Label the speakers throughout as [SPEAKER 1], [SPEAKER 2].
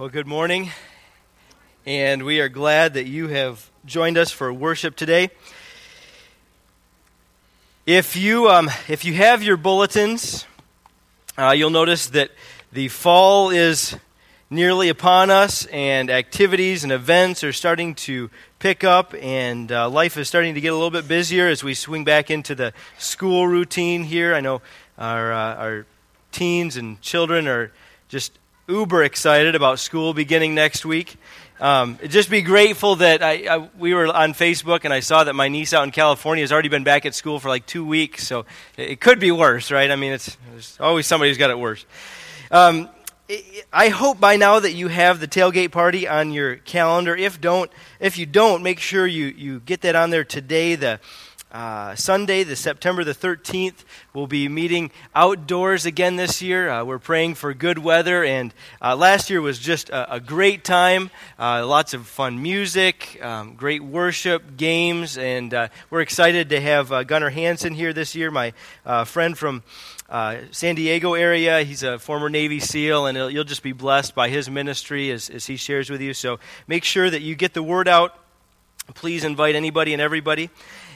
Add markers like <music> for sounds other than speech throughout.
[SPEAKER 1] Well, good morning. And we are glad that you have joined us for worship today. If you, um, if you have your bulletins, uh, you'll notice that the fall is nearly upon us, and activities and events are starting to pick up, and uh, life is starting to get a little bit busier as we swing back into the school routine here. I know our, uh, our teens and children are just uber excited about school beginning next week. Um, just be grateful that I, I, we were on Facebook and I saw that my niece out in California has already been back at school for like two weeks, so it, it could be worse, right? I mean, it's there's always somebody who's got it worse. Um, I hope by now that you have the tailgate party on your calendar. If don't, if you don't, make sure you, you get that on there today. The uh, Sunday, the September the 13th, we'll be meeting outdoors again this year. Uh, we're praying for good weather, and uh, last year was just a, a great time. Uh, lots of fun music, um, great worship, games, and uh, we're excited to have uh, Gunnar Hansen here this year, my friend from uh, San Diego area. He's a former Navy SEAL, and you'll just be blessed by his ministry as, as he shares with you. So make sure that you get the word out. Please invite anybody and everybody.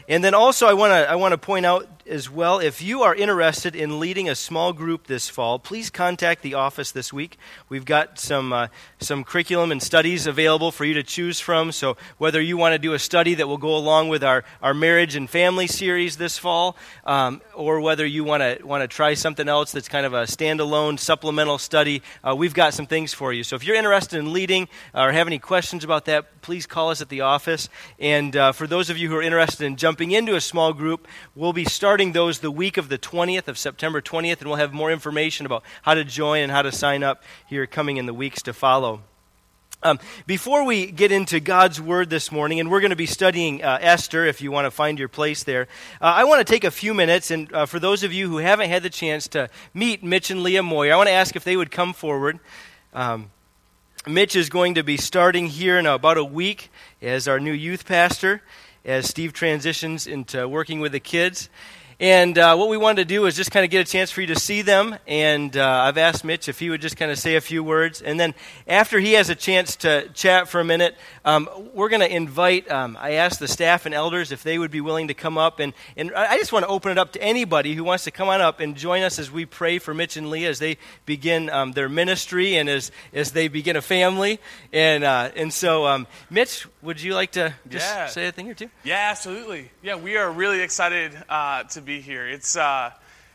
[SPEAKER 1] And then also, I want to I want to point out as well if you are interested in leading a small group this fall, please contact the office this week. We've got some uh, some curriculum and studies available for you to choose from. So whether you want to do a study that will go along with our, our marriage and family series this fall, um, or whether you want to want to try something else that's kind of a standalone supplemental study, uh, we've got some things for you. So if you're interested in leading or have any questions about that, please call us at the office. And uh, for those of you who are interested in jumping into a small group. We'll be starting those the week of the 20th of September 20th, and we'll have more information about how to join and how to sign up here coming in the weeks to follow. Um, before we get into God's Word this morning, and we're going to be studying uh, Esther if you want to find your place there, uh, I want to take a few minutes, and uh, for those of you who haven't had the chance to meet Mitch and Leah Moyer, I want to ask if they would come forward. Um, Mitch is going to be starting here in about a week as our new youth pastor as Steve transitions into working with the kids. And uh, what we wanted to do is just kind of get a chance for you to see them. And uh, I've asked Mitch if he would just kind of say a few words. And then after he has a chance to chat for a minute, um, we're going to invite, um, I asked the staff and elders if they would be willing to come up. And, and I just want to open it up to anybody who wants to come on up and join us as we pray for Mitch and Leah as they begin um, their ministry and as, as they begin a family. And, uh, and so, um, Mitch, would you like to just
[SPEAKER 2] yeah.
[SPEAKER 1] say a thing or two?
[SPEAKER 2] Yeah, absolutely. Yeah, we are really excited uh, to be here. It's, uh,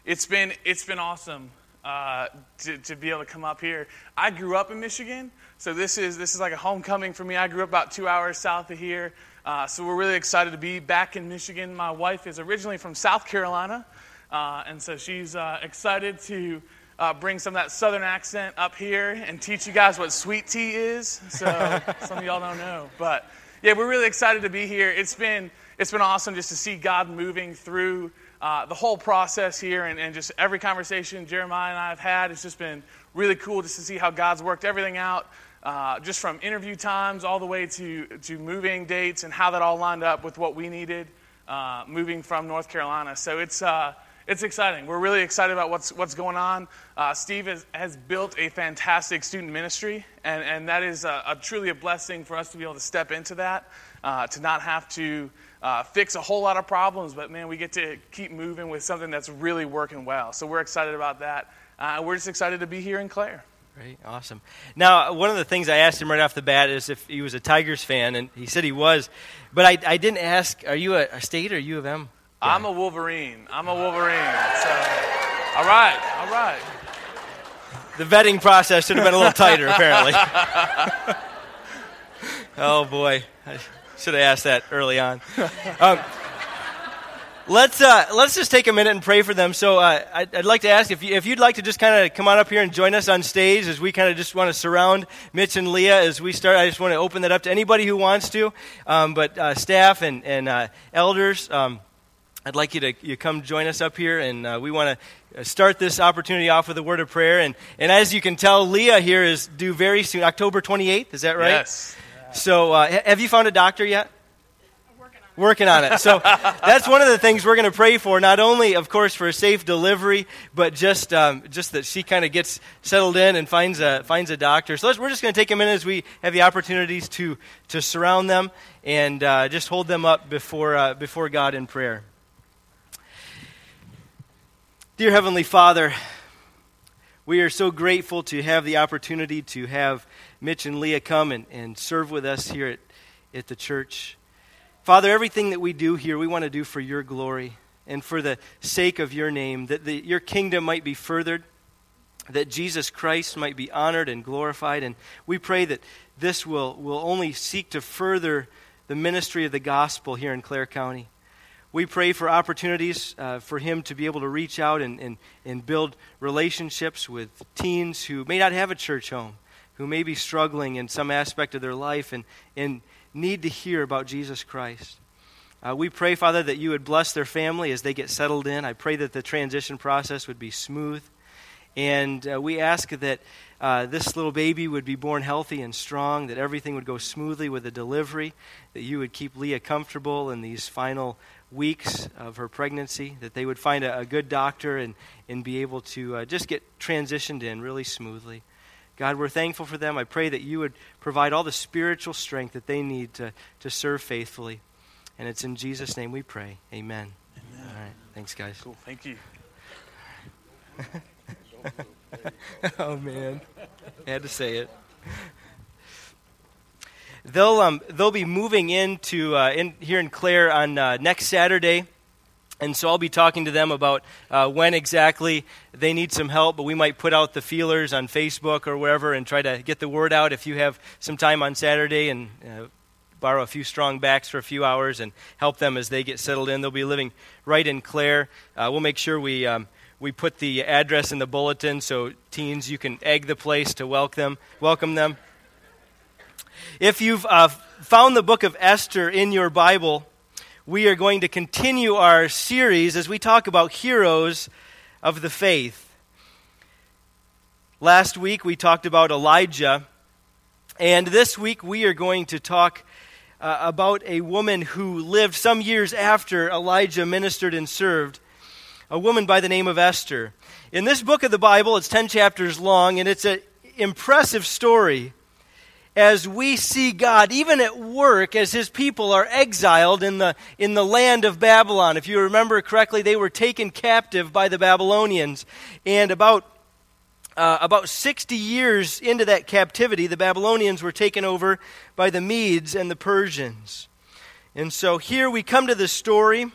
[SPEAKER 2] it's, been, it's been awesome uh, to, to be able to come up here. I grew up in Michigan, so this is, this is like a homecoming for me. I grew up about two hours south of here, uh, so we're really excited to be back in Michigan. My wife is originally from South Carolina, uh, and so she's uh, excited to. Uh, bring some of that southern accent up here and teach you guys what sweet tea is. So <laughs> some of y'all don't know, but yeah, we're really excited to be here. It's been it's been awesome just to see God moving through uh, the whole process here and, and just every conversation Jeremiah and I have had. It's just been really cool just to see how God's worked everything out, uh, just from interview times all the way to, to moving dates and how that all lined up with what we needed uh, moving from North Carolina. So it's, uh, it's exciting. We're really excited about what's, what's going on. Uh, Steve has, has built a fantastic student ministry, and, and that is a, a truly a blessing for us to be able to step into that, uh, to not have to uh, fix a whole lot of problems, but man, we get to keep moving with something that's really working well. So we're excited about that. Uh, we're just excited to be here in Clare.
[SPEAKER 1] Great, awesome. Now, one of the things I asked him right off the bat is if he was a Tigers fan, and he said he was, but I, I didn't ask, are you a, a state or U of M?
[SPEAKER 2] I'm a Wolverine. I'm a Wolverine. So, all right, all right.
[SPEAKER 1] The vetting process should have been a little tighter, apparently. <laughs> <laughs> oh boy. Should have asked that early on. Um, let's uh, let's just take a minute and pray for them. So uh, I'd, I'd, like to ask if you, if you'd like to just kind of come on up here and join us on stage as we kind of just want to surround Mitch and Leah as we start. I just want to open that up to anybody who wants to, um, but uh, staff and and uh, elders. Um, I'd like you to you come join us up here, and uh, we want to start this opportunity off with a word of prayer. And, and as you can tell, Leah here is due very soon, October 28th. Is that right?
[SPEAKER 2] Yes.
[SPEAKER 1] So, uh, have you found a doctor yet?
[SPEAKER 3] Working on,
[SPEAKER 1] it. So that's one of the things we're going to pray for. Not only, of course, for a safe delivery, but just um, just that she kind of gets settled in and finds a finds a doctor. So we're just going to take a minute as we have the opportunities to to surround them and uh, just hold them up before uh, before God in prayer. Dear Heavenly Father, we are so grateful to have the opportunity to have Mitch and Leah come and, and serve with us here at, at the church. Father, everything that we do here, we want to do for your glory and for the sake of your name, that the, your kingdom might be furthered, that Jesus Christ might be honored and glorified. And we pray that this will, will only seek to further the ministry of the gospel here in Clare County. We pray for opportunities uh, for him to be able to reach out and, and, and build relationships with teens who may not have a church home, who may be struggling in some aspect of their life and, and need to hear about Jesus Christ. Uh, we pray, Father, that you would bless their family as they get settled in. I pray that the transition process would be smooth. And uh, we ask that uh, this little baby would be born healthy and strong, that everything would go smoothly with the delivery, that you would keep Leah comfortable in these final weeks of her pregnancy, that they would find a, a good doctor and, and be able to uh, just get transitioned in really smoothly. God, we're thankful for them. I pray that you would provide all the spiritual strength that they need to, to serve faithfully. And it's in Jesus' name we pray. Amen. Amen. All right. Thanks, guys.
[SPEAKER 2] Cool. Thank you. <laughs>
[SPEAKER 1] oh, man. I had to say it. They'll, um, they'll be moving into uh, in, here in Clare on uh, next Saturday. And so I'll be talking to them about uh, when exactly they need some help, but we might put out the feelers on Facebook or wherever and try to get the word out if you have some time on Saturday and uh, borrow a few strong backs for a few hours and help them as they get settled in. They'll be living right in Clare. Uh, we'll make sure we, um, we put the address in the bulletin so teens, you can egg the place to welcome. Welcome them. If you've uh, found the book of Esther in your Bible, we are going to continue our series as we talk about heroes of the faith. Last week we talked about Elijah, and this week we are going to talk uh, about a woman who lived some years after Elijah ministered and served, a woman by the name of Esther. In this book of the Bible, it's 10 chapters long, and it's an impressive story as we see God, even at work, as his people are exiled in the, in the land of Babylon. If you remember correctly, they were taken captive by the Babylonians. And about, uh, about 60 years into that captivity, the Babylonians were taken over by the Medes and the Persians. And so here we come to the story,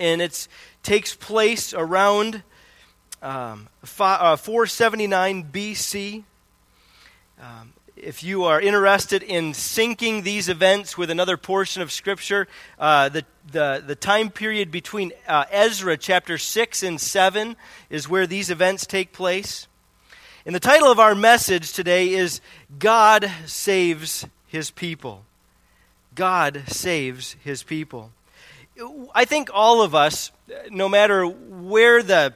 [SPEAKER 1] and it takes place around um, 479 BC. Um, if you are interested in syncing these events with another portion of Scripture, uh, the, the, the time period between uh, Ezra chapter 6 and 7 is where these events take place. And the title of our message today is God Saves His People. God Saves His People. I think all of us, no matter where the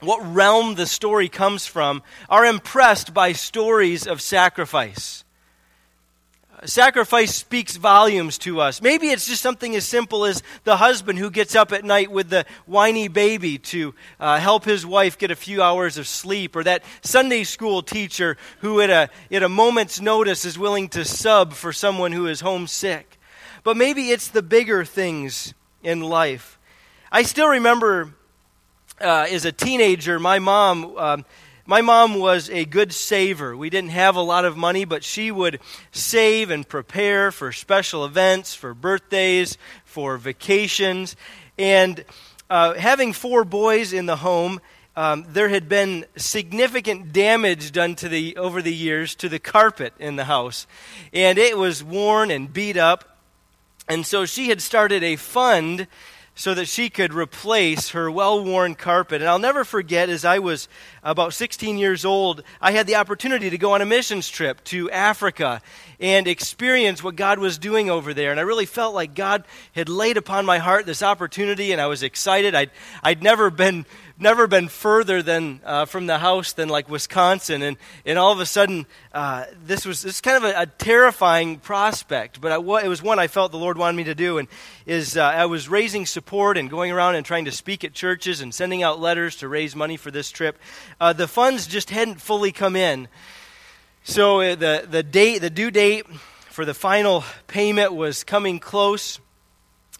[SPEAKER 1] what realm the story comes from, are impressed by stories of sacrifice. Sacrifice speaks volumes to us. Maybe it's just something as simple as the husband who gets up at night with the whiny baby to uh, help his wife get a few hours of sleep, or that Sunday school teacher who, at a, at a moment's notice, is willing to sub for someone who is homesick. But maybe it's the bigger things in life. I still remember uh, as a teenager, my mom. Um, my mom was a good saver. We didn't have a lot of money, but she would save and prepare for special events, for birthdays, for vacations. And uh, having four boys in the home, um, there had been significant damage done to the over the years to the carpet in the house, and it was worn and beat up. And so she had started a fund so that she could replace her well worn carpet. And I'll never forget, as I was about 16 years old, I had the opportunity to go on a missions trip to Africa and experience what God was doing over there. And I really felt like God had laid upon my heart this opportunity, and I was excited. I'd, I'd never been never been further than uh, from the house than like Wisconsin, and and all of a sudden, uh, this was this kind of a, a terrifying prospect. But I, it was one I felt the Lord wanted me to do, and is uh, I was raising support and going around and trying to speak at churches and sending out letters to raise money for this trip. Uh, the funds just hadn't fully come in, so uh, the the date, the due date for the final payment was coming close.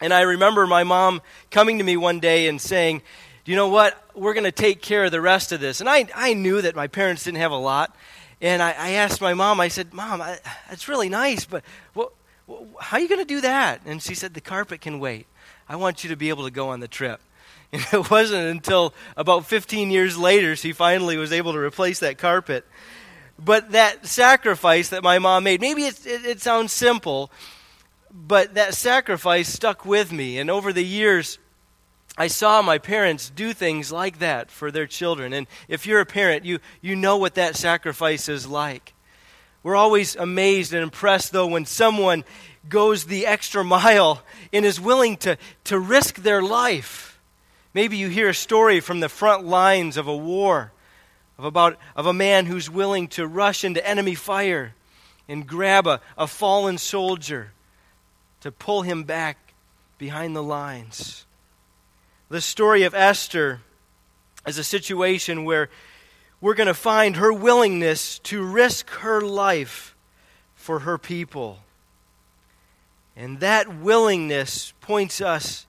[SPEAKER 1] And I remember my mom coming to me one day and saying, you know what? We're going to take care of the rest of this. And I, I knew that my parents didn't have a lot. And I, I asked my mom, I said, Mom, I, it's really nice, but what, how are you going to do that? And she said, The carpet can wait. I want you to be able to go on the trip. <laughs> And it wasn't until about 15 years later she finally was able to replace that carpet. But that sacrifice that my mom made, maybe it, it, it sounds simple, but that sacrifice stuck with me. And over the years, I saw my parents do things like that for their children. And if you're a parent, you, you know what that sacrifice is like. We're always amazed and impressed, though, when someone goes the extra mile and is willing to, to risk their life. Maybe you hear a story from the front lines of a war of, about, of a man who's willing to rush into enemy fire and grab a, a fallen soldier to pull him back behind the lines. The story of Esther is a situation where we're going to find her willingness to risk her life for her people. And that willingness points us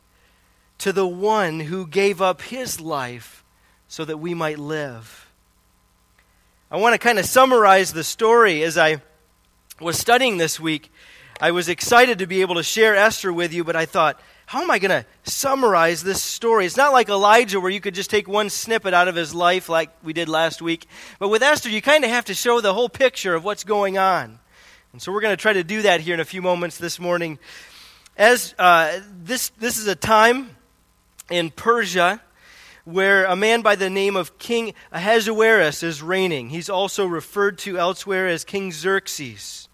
[SPEAKER 1] to the one who gave up his life so that we might live. I want to kind of summarize the story as I was studying this week. I was excited to be able to share Esther with you, but I thought, how am I going to summarize this story? It's not like Elijah where you could just take one snippet out of his life like we did last week. But with Esther, you kind of have to show the whole picture of what's going on. And so we're going to try to do that here in a few moments this morning. As uh, this, this is a time in Persia where a man by the name of King Ahasuerus is reigning. He's also referred to elsewhere as King Xerxes.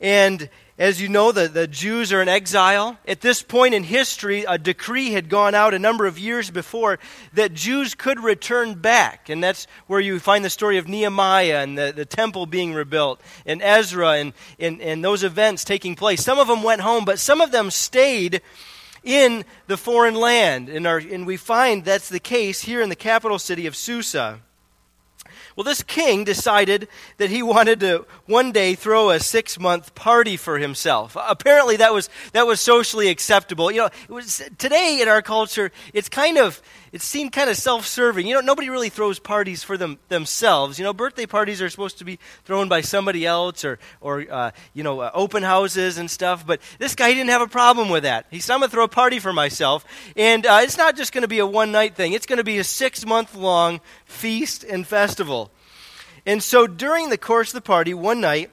[SPEAKER 1] And as you know, the, the Jews are in exile. At this point in history, a decree had gone out a number of years before that Jews could return back. And that's where you find the story of Nehemiah and the, the temple being rebuilt, and Ezra and, and, and those events taking place. Some of them went home, but some of them stayed in the foreign land. And, our, and we find that's the case here in the capital city of Susa. Well, this king decided that he wanted to one day throw a six month party for himself. Apparently, that was, that was socially acceptable. You know, was, today in our culture, it's kind of, it seemed kind of self serving. You know, nobody really throws parties for them, themselves. You know, birthday parties are supposed to be thrown by somebody else or, or uh, you know, uh, open houses and stuff. But this guy didn't have a problem with that. He said, I'm going to throw a party for myself. And uh, it's not just going to be a one night thing, it's going to be a six month long feast and festival. And so during the course of the party, one night,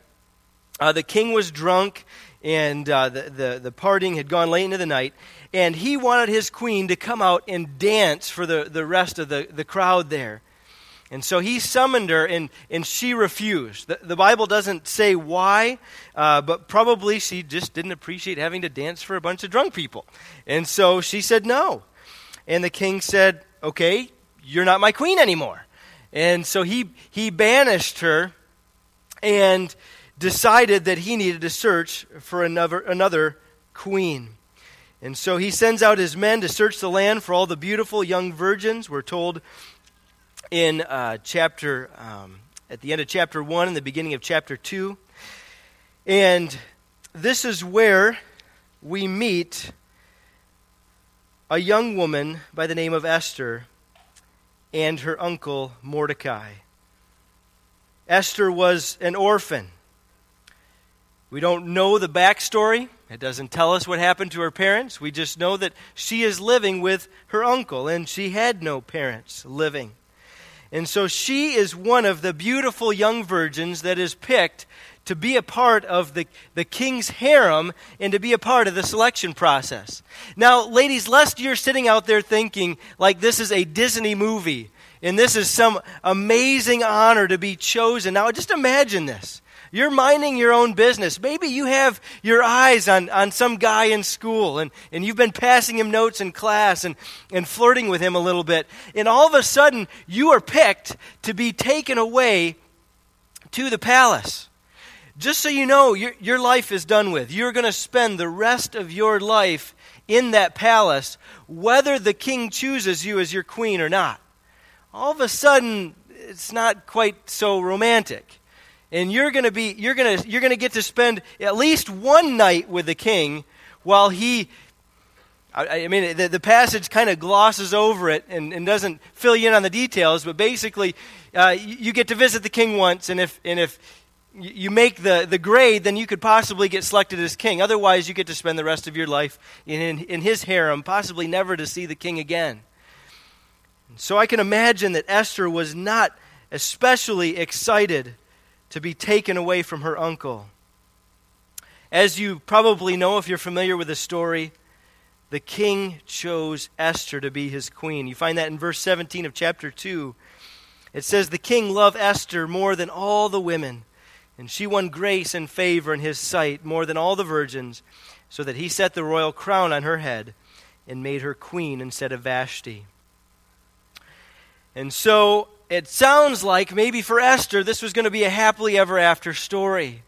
[SPEAKER 1] uh, the king was drunk and uh, the, the, the partying had gone late into the night. And he wanted his queen to come out and dance for the, the rest of the, the crowd there. And so he summoned her, and, and she refused. The, the Bible doesn't say why, uh, but probably she just didn't appreciate having to dance for a bunch of drunk people. And so she said no. And the king said, Okay, you're not my queen anymore. And so he, he banished her and decided that he needed to search for another, another queen. And so he sends out his men to search the land for all the beautiful young virgins. We're told in uh, chapter, um, at the end of chapter 1 and the beginning of chapter 2. And this is where we meet a young woman by the name of Esther and her uncle Mordecai. Esther was an orphan. We don't know the backstory. It doesn't tell us what happened to her parents. We just know that she is living with her uncle, and she had no parents living. And so she is one of the beautiful young virgins that is picked to be a part of the, the king's harem and to be a part of the selection process. Now, ladies, lest you're sitting out there thinking like this is a Disney movie and this is some amazing honor to be chosen. Now, just imagine this. You're minding your own business. Maybe you have your eyes on, on some guy in school and, and you've been passing him notes in class and, and flirting with him a little bit. And all of a sudden, you are picked to be taken away to the palace. Just so you know, your, your life is done with. You're going to spend the rest of your life in that palace, whether the king chooses you as your queen or not. All of a sudden, it's not quite so romantic and you're going to be you're going to you're going to get to spend at least one night with the king while he I, mean, the, passage kind of glosses over it and, doesn't fill you in on the details, but basically, uh, you, get to visit the king once, and if, and if you make the, the grade, then you could possibly get selected as king. Otherwise, you get to spend the rest of your life in, in his harem, possibly never to see the king again. So I can imagine that Esther was not especially excited to be taken away from her uncle. As you probably know if you're familiar with the story, the king chose Esther to be his queen. You find that in verse 17 of chapter 2. It says, The king loved Esther more than all the women, and she won grace and favor in his sight more than all the virgins, so that he set the royal crown on her head and made her queen instead of Vashti. And so it sounds like maybe for Esther this was going to be a happily ever after story.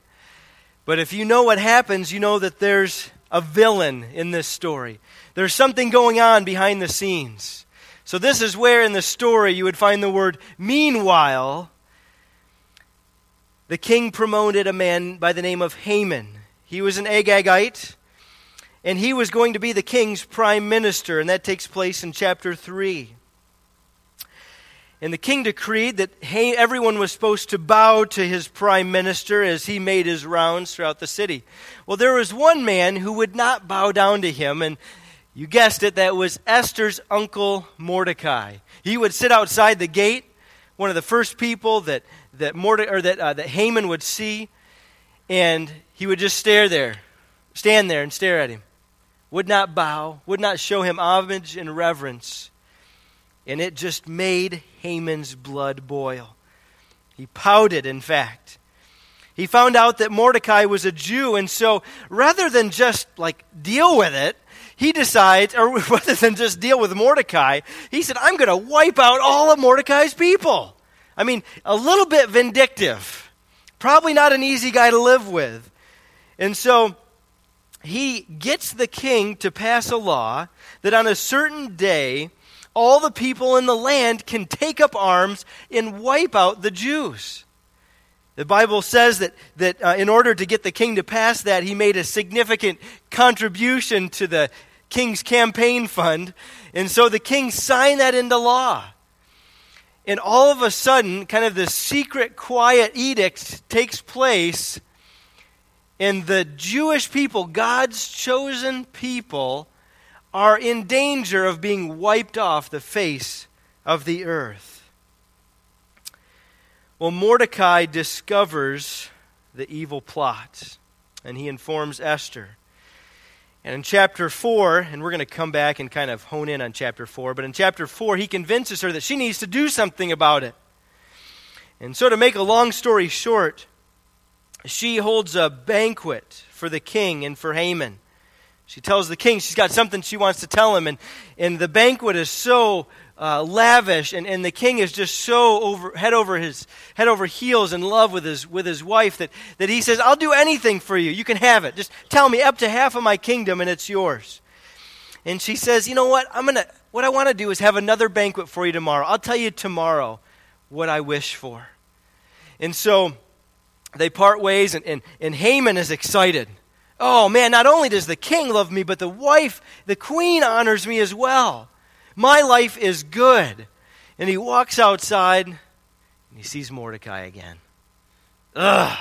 [SPEAKER 1] But if you know what happens, you know that there's a villain in this story. There's something going on behind the scenes. So, this is where in the story you would find the word meanwhile. The king promoted a man by the name of Haman. He was an Agagite, and he was going to be the king's prime minister, and that takes place in chapter 3. And the king decreed that everyone was supposed to bow to his prime minister as he made his rounds throughout the city. Well, there was one man who would not bow down to him, and you guessed it, that was Esther's uncle Mordecai. He would sit outside the gate, one of the first people that, that, Morde- or that, uh, that Haman would see, and he would just stare there, stand there and stare at him. Would not bow, would not show him homage and reverence and it just made Haman's blood boil. He pouted, in fact. He found out that Mordecai was a Jew, and so rather than just like deal with it, he decides, or <laughs> rather than just deal with Mordecai, he said, I'm going to wipe out all of Mordecai's people. I mean, a little bit vindictive. Probably not an easy guy to live with. And so he gets the king to pass a law that on a certain day, all the people in the land can take up arms and wipe out the Jews. The Bible says that, that uh, in order to get the king to pass that, he made a significant contribution to the king's campaign fund. And so the king signed that into law. And all of a sudden, kind of the secret, quiet edict takes place, and the Jewish people, God's chosen people, are in danger of being wiped off the face of the earth. Well, Mordecai discovers the evil plot, and he informs Esther. And in chapter 4, and we're going to come back and kind of hone in on chapter 4, but in chapter 4, he convinces her that she needs to do something about it. And so, to make a long story short, she holds a banquet for the king and for Haman. She tells the king she's got something she wants to tell him, and, and the banquet is so uh, lavish, and, and the king is just so over, head over his head over heels in love with his with his wife that, that he says, "I'll do anything for you. You can have it. Just tell me up to half of my kingdom, and it's yours." And she says, "You know what? I'm gonna. What I want to do is have another banquet for you tomorrow. I'll tell you tomorrow what I wish for." And so they part ways, and, and, and Haman is excited. Oh man, not only does the king love me, but the wife, the queen, honors me as well. My life is good. And he walks outside and he sees Mordecai again. Ugh.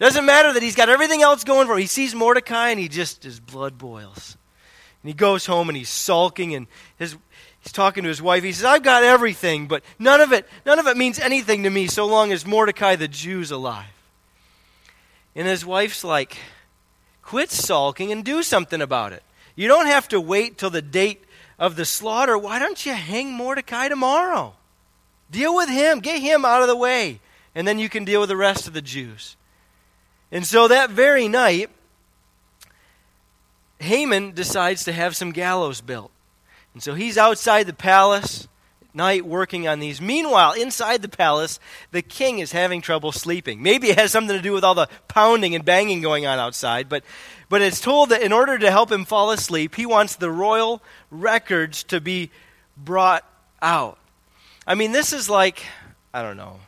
[SPEAKER 1] Doesn't matter that he's got everything else going for him. He sees Mordecai and he just, his blood boils. And he goes home and he's sulking and his, he's talking to his wife. He says, I've got everything, but none of it, none of it means anything to me so long as Mordecai the Jew's alive. And his wife's like, Quit sulking and do something about it. You don't have to wait till the date of the slaughter. Why don't you hang Mordecai tomorrow? Deal with him, get him out of the way, and then you can deal with the rest of the Jews. And so that very night, Haman decides to have some gallows built. And so he's outside the palace night working on these. Meanwhile, inside the palace, the king is having trouble sleeping. Maybe it has something to do with all the pounding and banging going on outside, but, but it's told that in order to help him fall asleep, he wants the royal records to be brought out. I mean, this is like, I don't know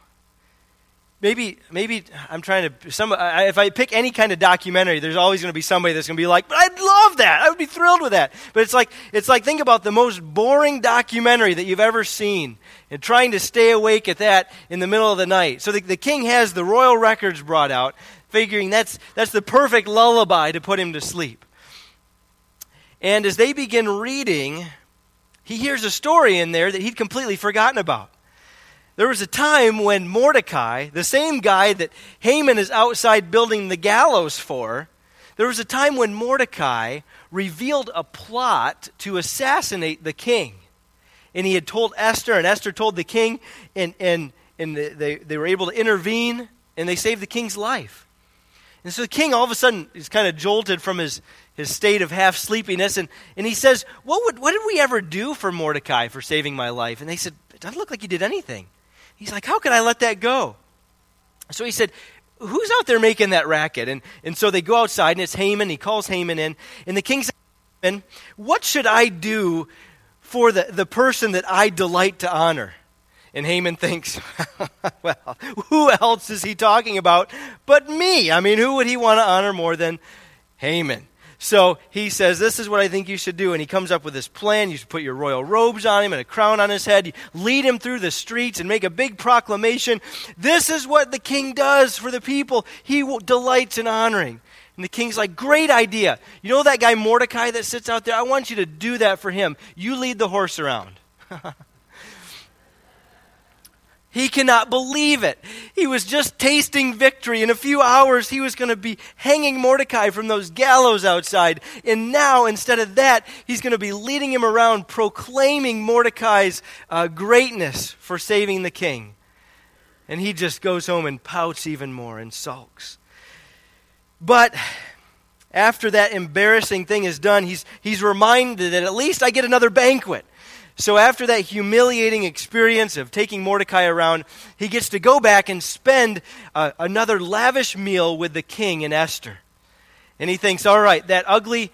[SPEAKER 1] maybe maybe i'm trying to some if i pick any kind of documentary there's always going to be somebody that's going to be like but i'd love that. I would be thrilled with that. But it's like it's like think about the most boring documentary that you've ever seen and trying to stay awake at that in the middle of the night. So the, the king has the royal records brought out figuring that's that's the perfect lullaby to put him to sleep. And as they begin reading he hears a story in there that he'd completely forgotten about there was a time when Mordecai, the same guy that Haman is outside building the gallows for, there was a time when Mordecai revealed a plot to assassinate the king. And he had told Esther, and Esther told the king, and, and, and they, they were able to intervene, and they saved the king's life. And so the king all of a sudden is kind of jolted from his, his state of half sleepiness, and, and he says, what, would, what did we ever do for Mordecai for saving my life? And they said, It doesn't look like you did anything. He's like, How could I let that go? So he said, Who's out there making that racket? And, and so they go outside, and it's Haman. He calls Haman in. And the king says, Haman, What should I do for the, the person that I delight to honor? And Haman thinks, <laughs> Well, who else is he talking about but me? I mean, who would he want to honor more than Haman? So he says, This is what I think you should do. And he comes up with this plan. You should put your royal robes on him and a crown on his head. You lead him through the streets and make a big proclamation. This is what the king does for the people he delights in honoring. And the king's like, Great idea. You know that guy Mordecai that sits out there? I want you to do that for him. You lead the horse around. <laughs> He cannot believe it. He was just tasting victory. In a few hours, he was going to be hanging Mordecai from those gallows outside. And now, instead of that, he's going to be leading him around proclaiming Mordecai's uh, greatness for saving the king. And he just goes home and pouts even more and sulks. But after that embarrassing thing is done, he's, he's reminded that at least I get another banquet. So, after that humiliating experience of taking Mordecai around, he gets to go back and spend uh, another lavish meal with the king and Esther. And he thinks, all right, that ugly,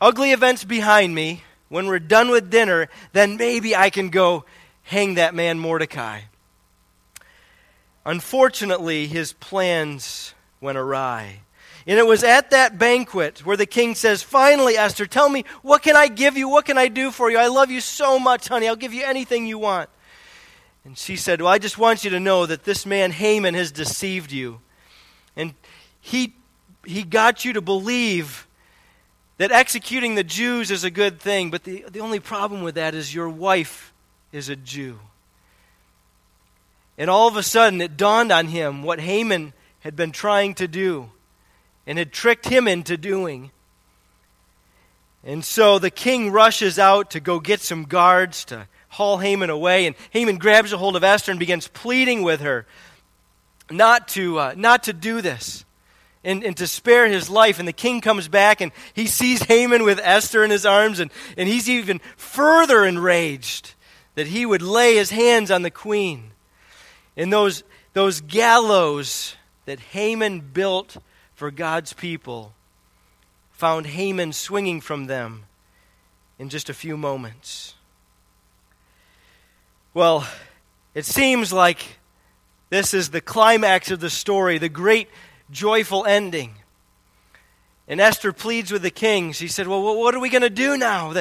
[SPEAKER 1] ugly event's behind me. When we're done with dinner, then maybe I can go hang that man Mordecai. Unfortunately, his plans went awry. And it was at that banquet where the king says, Finally, Esther, tell me, what can I give you? What can I do for you? I love you so much, honey. I'll give you anything you want. And she said, Well, I just want you to know that this man, Haman, has deceived you. And he, he got you to believe that executing the Jews is a good thing. But the, the only problem with that is your wife is a Jew. And all of a sudden, it dawned on him what Haman had been trying to do and had tricked him into doing. And so the king rushes out to go get some guards to haul Haman away. And Haman grabs a hold of Esther and begins pleading with her not to, uh, not to do this and, and to spare his life. And the king comes back and he sees Haman with Esther in his arms, and, and he's even further enraged that he would lay his hands on the queen. And those, those gallows that Haman built for God's people found Haman swinging from them in just a few moments. Well, it seems like this is the climax of the story, the great joyful ending. And Esther pleads with the king. She said, Well, what are we going to do now? The,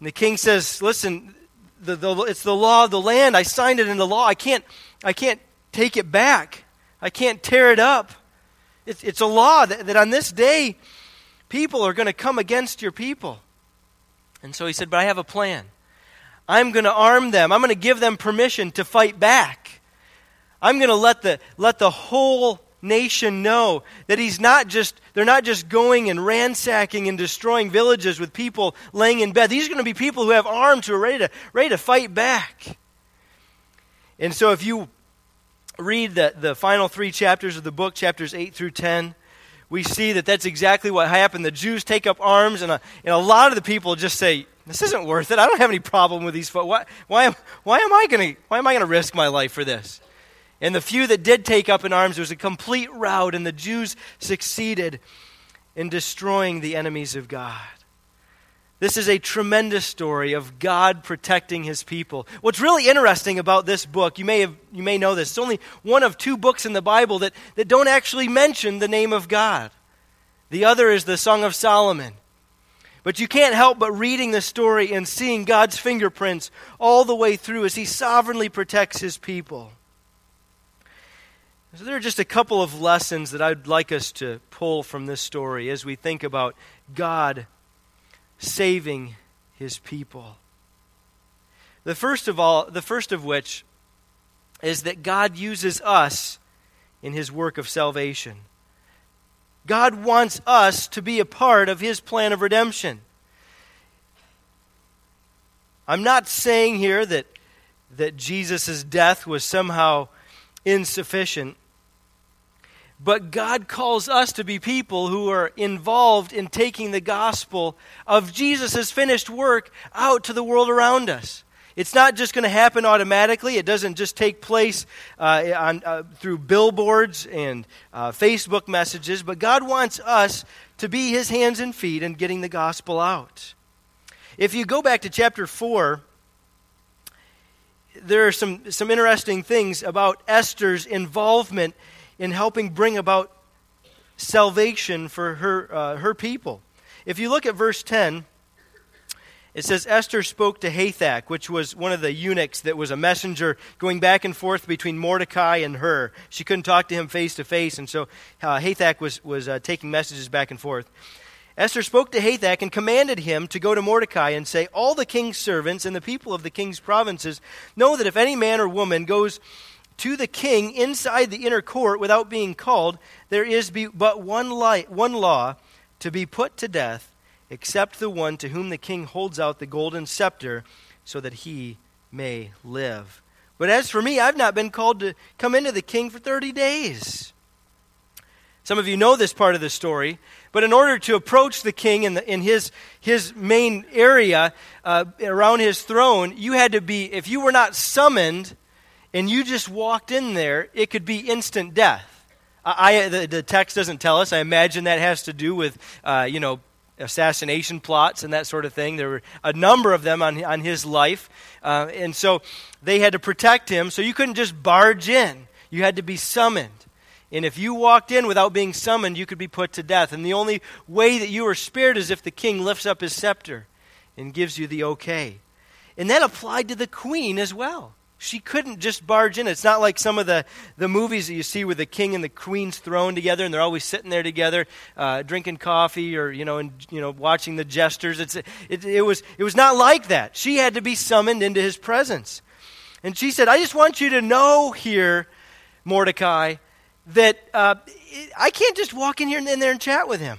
[SPEAKER 1] and the king says, Listen, the, the, it's the law of the land. I signed it in the law. I can't, I can't take it back, I can't tear it up. It's, it's a law that, that on this day, people are going to come against your people. And so he said, But I have a plan. I'm going to arm them. I'm going to give them permission to fight back. I'm going to let the, let the whole nation know that he's not just they're not just going and ransacking and destroying villages with people laying in bed these are going to be people who have arms who are ready to ready to fight back and so if you read the, the final three chapters of the book, chapters 8 through 10, we see that that's exactly what happened. The Jews take up arms, and a, and a lot of the people just say, This isn't worth it. I don't have any problem with these folks. Why, why, am, why am I going to why am I gonna risk my life for this? And the few that did take up in arms, there was a complete rout, and the Jews succeeded in destroying the enemies of God. This is a tremendous story of God protecting his people. What's really interesting about this book, you may, have, you may know this, it's only one of two books in the Bible that, that don't actually mention the name of God. The other is the Song of Solomon. But you can't help but reading the story and seeing God's fingerprints all the way through as he sovereignly protects his people. So there are just a couple of lessons that I'd like us to pull from this story as we think about God saving his people. The first of all, the first of which is that God uses us in his work of salvation. God wants us to be a part of his plan of redemption. I'm not saying here that that Jesus' death was somehow insufficient. But God calls us to be people who are involved in taking the gospel of Jesus' finished work out to the world around us. It's not just going to happen automatically. It doesn't just take place uh, on, uh, through billboards and uh, Facebook messages, but God wants us to be His hands and feet in getting the gospel out. If you go back to chapter 4, there are some, some interesting things about Esther's involvement in helping bring about salvation for her, uh, her people. If you look at verse 10, it says Esther spoke to Hathach, which was one of the eunuchs that was a messenger going back and forth between Mordecai and her. She couldn't talk to him face to face, and so uh, was, was uh, taking messages back and forth. Esther spoke to Hathach and commanded him to go to Mordecai and say, All the king's servants and the people of the king's provinces know that if any man or woman goes to the king inside the inner court without being called, there is but one, light, one law to be put to death, except the one to whom the king holds out the golden scepter, so that he may live. But as for me, I've not been called to come into the king for 30 days. Some of you know this part of the story, but in order to approach the king in, the, in his, his main area uh, around his throne, you had to be, if you were not summoned, and you just walked in there, it could be instant death. I, the, the text doesn't tell us. I imagine that has to do with, uh, you know, assassination plots and that sort of thing. There were a number of them on, on his life. Uh, and so they had to protect him. So you couldn't just barge in, you had to be summoned. And if you walked in without being summoned, you could be put to death. And the only way that you were spared is if the king lifts up his scepter and gives you the okay. And that applied to the queen as well. She couldn't just barge in. It's not like some of the, the movies that you see where the king and the queen's thrown together and they're always sitting there together, uh, drinking coffee or, you know, and, you know, watching the jesters. It's, it, it, was, it was not like that. She had to be summoned into his presence. And she said, I just want you to know here, Mordecai, that uh, I can't just walk in here and in there and chat with him.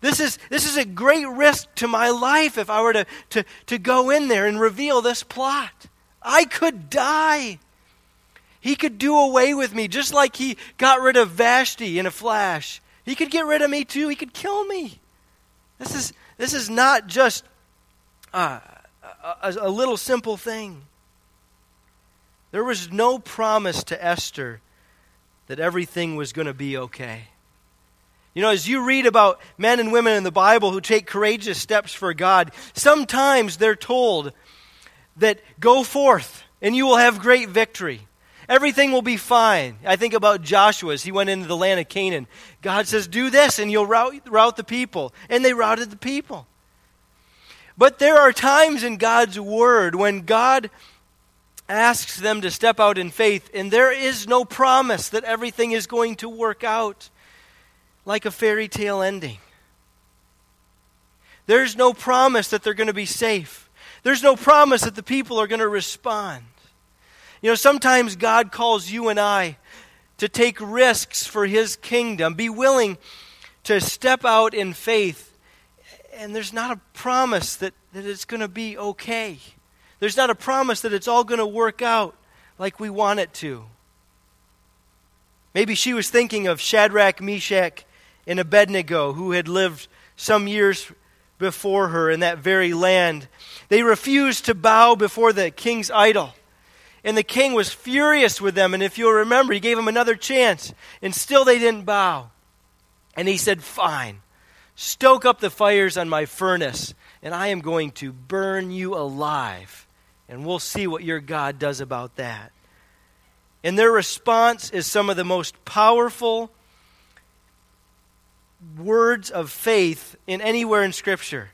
[SPEAKER 1] This is, this is a great risk to my life if I were to, to, to go in there and reveal this plot. I could die. He could do away with me just like he got rid of Vashti in a flash. He could get rid of me too. He could kill me. This is, this is not just uh, a, a little simple thing. There was no promise to Esther that everything was going to be okay. You know, as you read about men and women in the Bible who take courageous steps for God, sometimes they're told that go forth and you will have great victory. Everything will be fine. I think about Joshua as he went into the land of Canaan. God says, Do this and you'll rout, rout the people. And they routed the people. But there are times in God's word when God asks them to step out in faith, and there is no promise that everything is going to work out like a fairy tale ending. There's no promise that they're going to be safe. There's no promise that the people are going to respond. You know, sometimes God calls you and I to take risks for His kingdom, be willing to step out in faith, and there's not a promise that, that it's going to be okay. There's not a promise that it's all going to work out like we want it to. Maybe she was thinking of Shadrach, Meshach, and Abednego, who had lived some years before her in that very land. They refused to bow before the king's idol. And the king was furious with them. And if you'll remember, he gave them another chance. And still they didn't bow. And he said, Fine, stoke up the fires on my furnace, and I am going to burn you alive. And we'll see what your God does about that. And their response is some of the most powerful words of faith in anywhere in Scripture.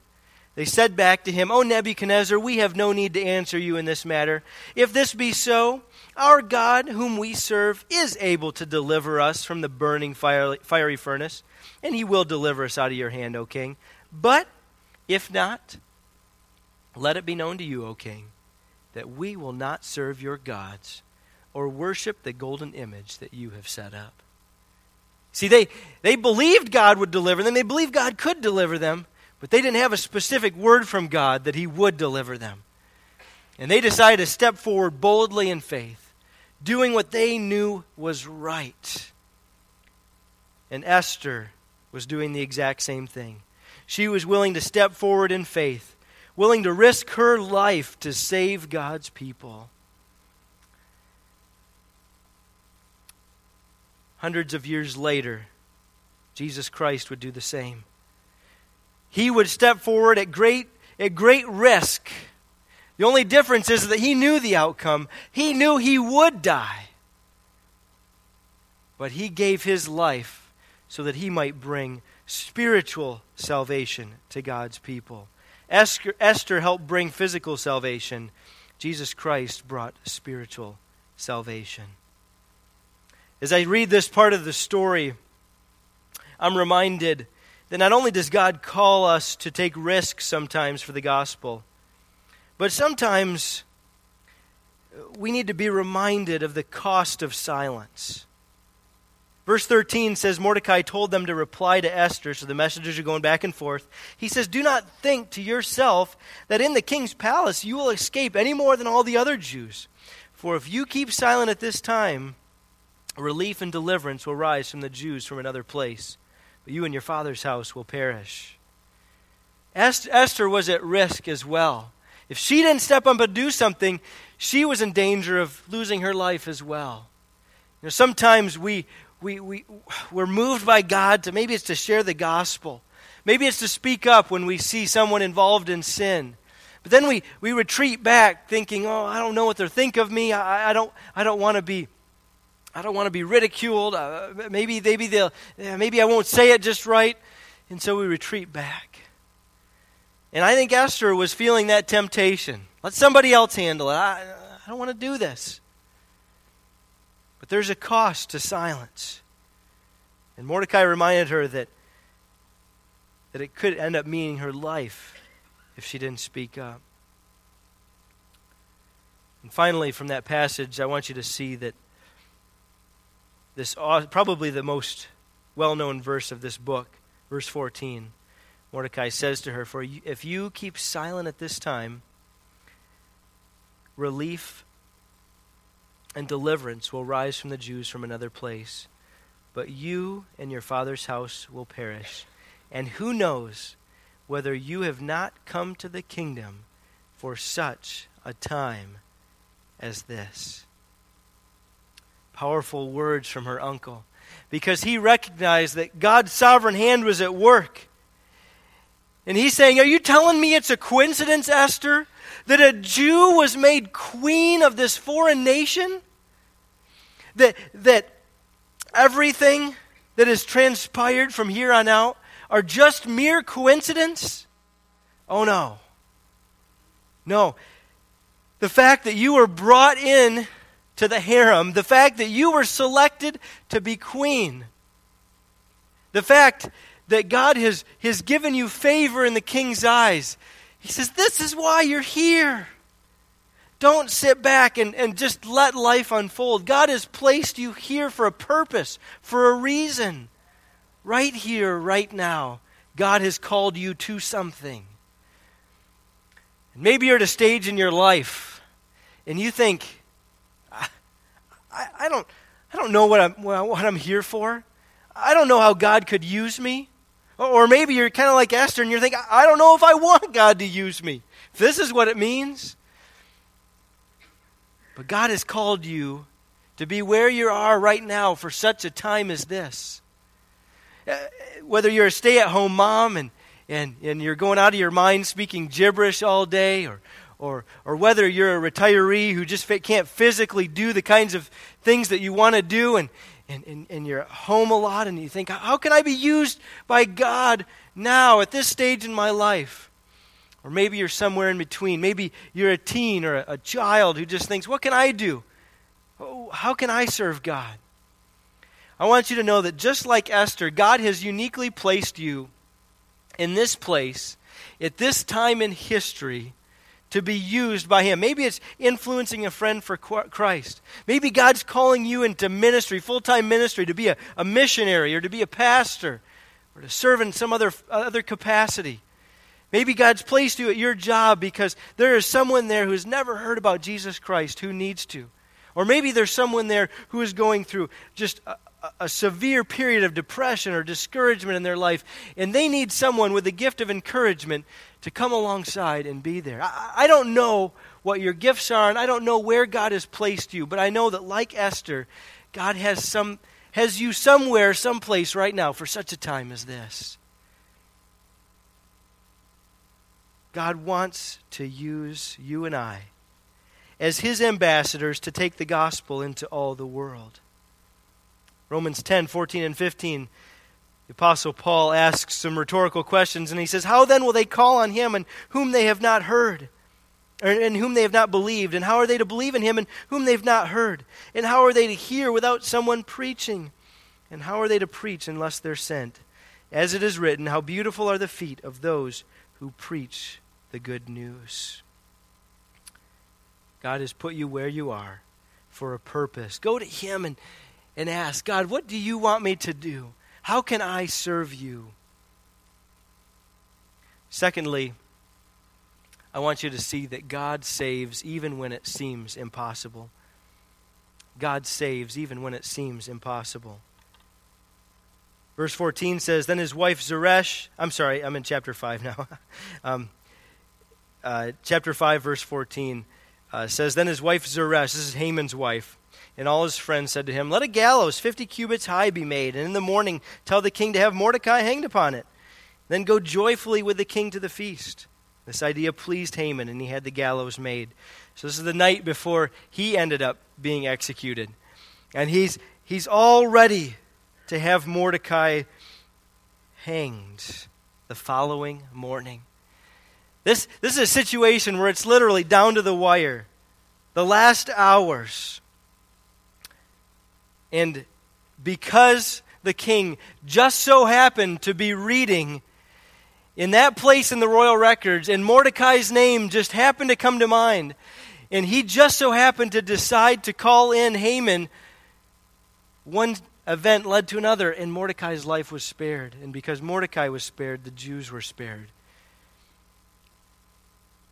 [SPEAKER 1] They said back to him, O Nebuchadnezzar, we have no need to answer you in this matter. If this be so, our God, whom we serve, is able to deliver us from the burning fiery furnace, and he will deliver us out of your hand, O king. But if not, let it be known to you, O king, that we will not serve your gods or worship the golden image that you have set up. See, they, they believed God would deliver them, they believed God could deliver them, but they didn't have a specific word from God that He would deliver them. And they decided to step forward boldly in faith, doing what they knew was right. And Esther was doing the exact same thing. She was willing to step forward in faith, willing to risk her life to save God's people. Hundreds of years later, Jesus Christ would do the same. He would step forward at great, at great risk. The only difference is that he knew the outcome. He knew he would die. But he gave his life so that he might bring spiritual salvation to God's people. Esther, Esther helped bring physical salvation. Jesus Christ brought spiritual salvation. As I read this part of the story, I'm reminded that not only does God call us to take risks sometimes for the gospel, but sometimes we need to be reminded of the cost of silence. Verse 13 says Mordecai told them to reply to Esther, so the messengers are going back and forth. He says, Do not think to yourself that in the king's palace you will escape any more than all the other Jews. For if you keep silent at this time, relief and deliverance will rise from the Jews from another place, but you and your father's house will perish. Esther was at risk as well. If she didn't step up and do something, she was in danger of losing her life as well. You know, sometimes we, we, we, we're moved by God to maybe it's to share the gospel. Maybe it's to speak up when we see someone involved in sin. But then we, we retreat back thinking, oh, I don't know what they'll think of me. I, I don't, I don't want to be I don't want to be ridiculed. Uh, maybe, maybe, they'll, maybe I won't say it just right. And so we retreat back. And I think Esther was feeling that temptation. Let somebody else handle it. I, I don't want to do this. But there's a cost to silence. And Mordecai reminded her that, that it could end up meaning her life if she didn't speak up. And finally, from that passage, I want you to see that this probably the most well-known verse of this book, verse 14. Mordecai says to her, "For if you keep silent at this time, relief and deliverance will rise from the Jews from another place, but you and your father's house will perish. And who knows whether you have not come to the kingdom for such a time as this?" Powerful words from her uncle because he recognized that God's sovereign hand was at work. And he's saying, Are you telling me it's a coincidence, Esther, that a Jew was made queen of this foreign nation? That, that everything that has transpired from here on out are just mere coincidence? Oh, no. No. The fact that you were brought in to the harem, the fact that you were selected to be queen, the fact that God has, has given you favor in the king's eyes. He says, This is why you're here. Don't sit back and, and just let life unfold. God has placed you here for a purpose, for a reason. Right here, right now, God has called you to something. Maybe you're at a stage in your life and you think, I, I don't I don't know what I'm, what I'm here for. I don't know how God could use me. Or maybe you're kind of like Esther and you're thinking, I don't know if I want God to use me. If this is what it means. But God has called you to be where you are right now for such a time as this. Uh, whether you're a stay at home mom and, and, and you're going out of your mind speaking gibberish all day, or, or, or whether you're a retiree who just can't physically do the kinds of things that you want to do, and, and, and, and you're home a lot, and you think, how can I be used by God now at this stage in my life? Or maybe you're somewhere in between. Maybe you're a teen or a, a child who just thinks, what can I do? Oh, how can I serve God? I want you to know that just like Esther, God has uniquely placed you in this place at this time in history to be used by Him. Maybe it's influencing a friend for Christ. Maybe God's calling you into ministry, full time ministry, to be a, a, missionary or to be a pastor or to serve in some other, other capacity. Maybe God's placed you at your job because there is someone there who's never heard about Jesus Christ who needs to. Or maybe there's someone there who is going through just a severe period of depression or discouragement in their life, and they need someone with the gift of encouragement to come alongside and be there. I, I don't know what your gifts are, and I don't know where God has placed you, but I know that, like Esther, God has, some, has you somewhere, someplace right now for such a time as this. God wants to use you and I as his ambassadors to take the gospel into all the world. Romans 10 14 and 15. The Apostle Paul asks some rhetorical questions, and he says, How then will they call on him and whom they have not heard? and whom they have not believed? And how are they to believe in him and whom they've not heard? And how are they to hear without someone preaching? And how are they to preach unless they're sent? As it is written, How beautiful are the feet of those who preach the good news. God has put you where you are for a purpose. Go to Him and, and ask, God, what do you want me to do? How can I serve you? Secondly, I want you to see that God saves even when it seems impossible. God saves even when it seems impossible. Verse 14 says, Then his wife Zeresh, I'm sorry, I'm in chapter 5 now. <laughs> um, uh, chapter 5, verse 14 uh, says, Then his wife Zeresh, this is Haman's wife, and all his friends said to him, Let a gallows fifty cubits high be made, and in the morning tell the king to have Mordecai hanged upon it. Then go joyfully with the king to the feast. This idea pleased Haman, and he had the gallows made. So this is the night before he ended up being executed. And he's, he's all ready to have Mordecai hanged the following morning. This, this is a situation where it's literally down to the wire, the last hours. And because the king just so happened to be reading in that place in the royal records, and Mordecai's name just happened to come to mind, and he just so happened to decide to call in Haman, one event led to another, and Mordecai's life was spared. And because Mordecai was spared, the Jews were spared.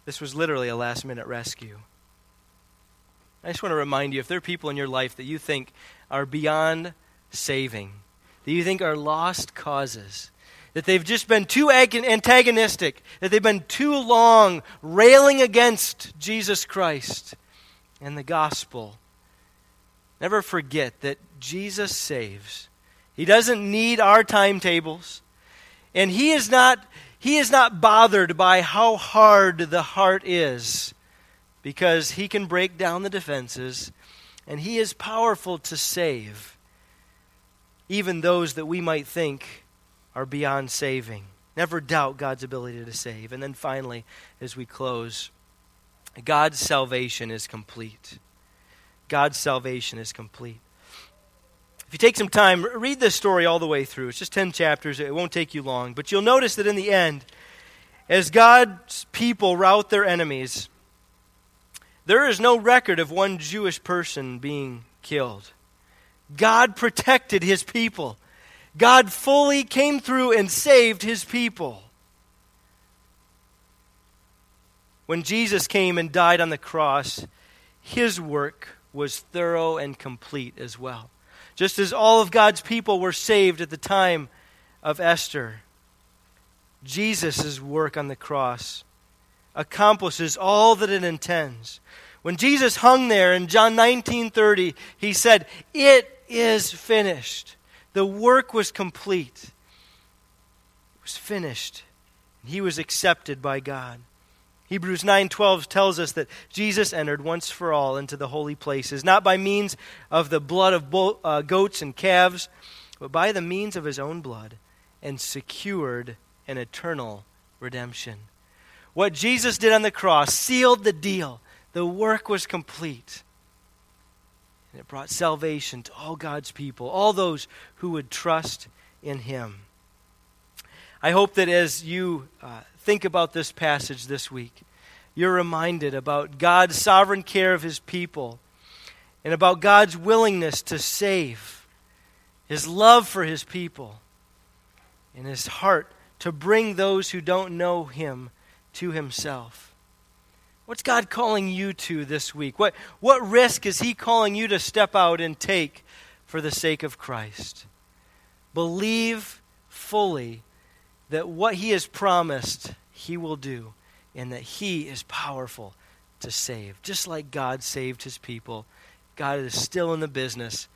[SPEAKER 1] This was literally a last minute rescue. I just want to remind you if there are people in your life that you think are beyond saving, that you think are lost causes, that they've just been too antagonistic, that they've been too long railing against Jesus Christ and the gospel, never forget that Jesus saves. He doesn't need our timetables, and He is not he is not bothered by how hard the heart is because he can break down the defenses and he is powerful to save even those that we might think are beyond saving. Never doubt God's ability to save. And then finally, as we close, God's salvation is complete. God's salvation is complete. If you take some time, read this story all the way through. It's just 10 chapters, it won't take you long. But you'll notice that in the end, as God's people rout their enemies, there is no record of one Jewish person being killed. God protected his people. God fully came through and saved his people. When Jesus came and died on the cross, his work was thorough and complete as well. just as all of God's people were saved at the time of Esther. Jesus' work on the cross accomplishes all that it intends. When Jesus hung there in John 19:30, he said, "It is finished." The work was complete. It was finished. He was accepted by God. Hebrews 9:12 tells us that Jesus entered once for all into the holy places, not by means of the blood of bo- uh, goats and calves, but by the means of his own blood, and secured an eternal redemption. What Jesus did on the cross sealed the deal. The work was complete. And it brought salvation to all God's people, all those who would trust in him. I hope that as you uh, think about this passage this week, you're reminded about God's sovereign care of his people and about God's willingness to save, his love for his people, and his heart to bring those who don't know him to himself. What's God calling you to this week? What, what risk is he calling you to step out and take for the sake of Christ? Believe fully that what he has promised he will do, and that he is powerful to save. Just like God saved his people, God is still in the business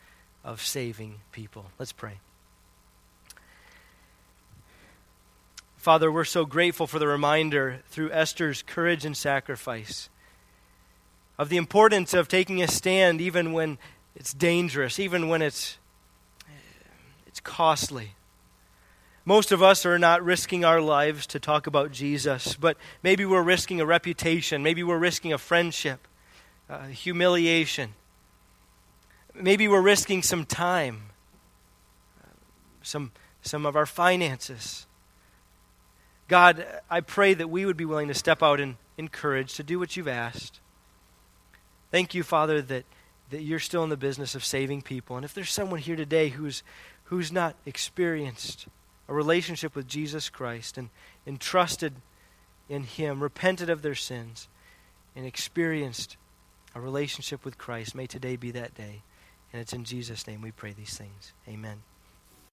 [SPEAKER 1] of saving people. Let's pray. Father, we're so grateful for the reminder through Esther's courage and sacrifice of the importance of taking a stand even when it's dangerous, even when it's, it's costly. Most of us are not risking our lives to talk about Jesus, but maybe we're risking a reputation. Maybe we're risking a friendship, uh, humiliation. Maybe we're risking some time, some, some of our finances. God, I pray that we would be willing to step out and encourage to do what you've asked. Thank you, Father, that, that you're still in the business of saving people. And if there's someone here today who's, who's not experienced, a relationship with Jesus Christ and entrusted in Him, repented of their sins, and experienced a relationship with Christ. May today be that day. And it's in Jesus' name we pray these things. Amen.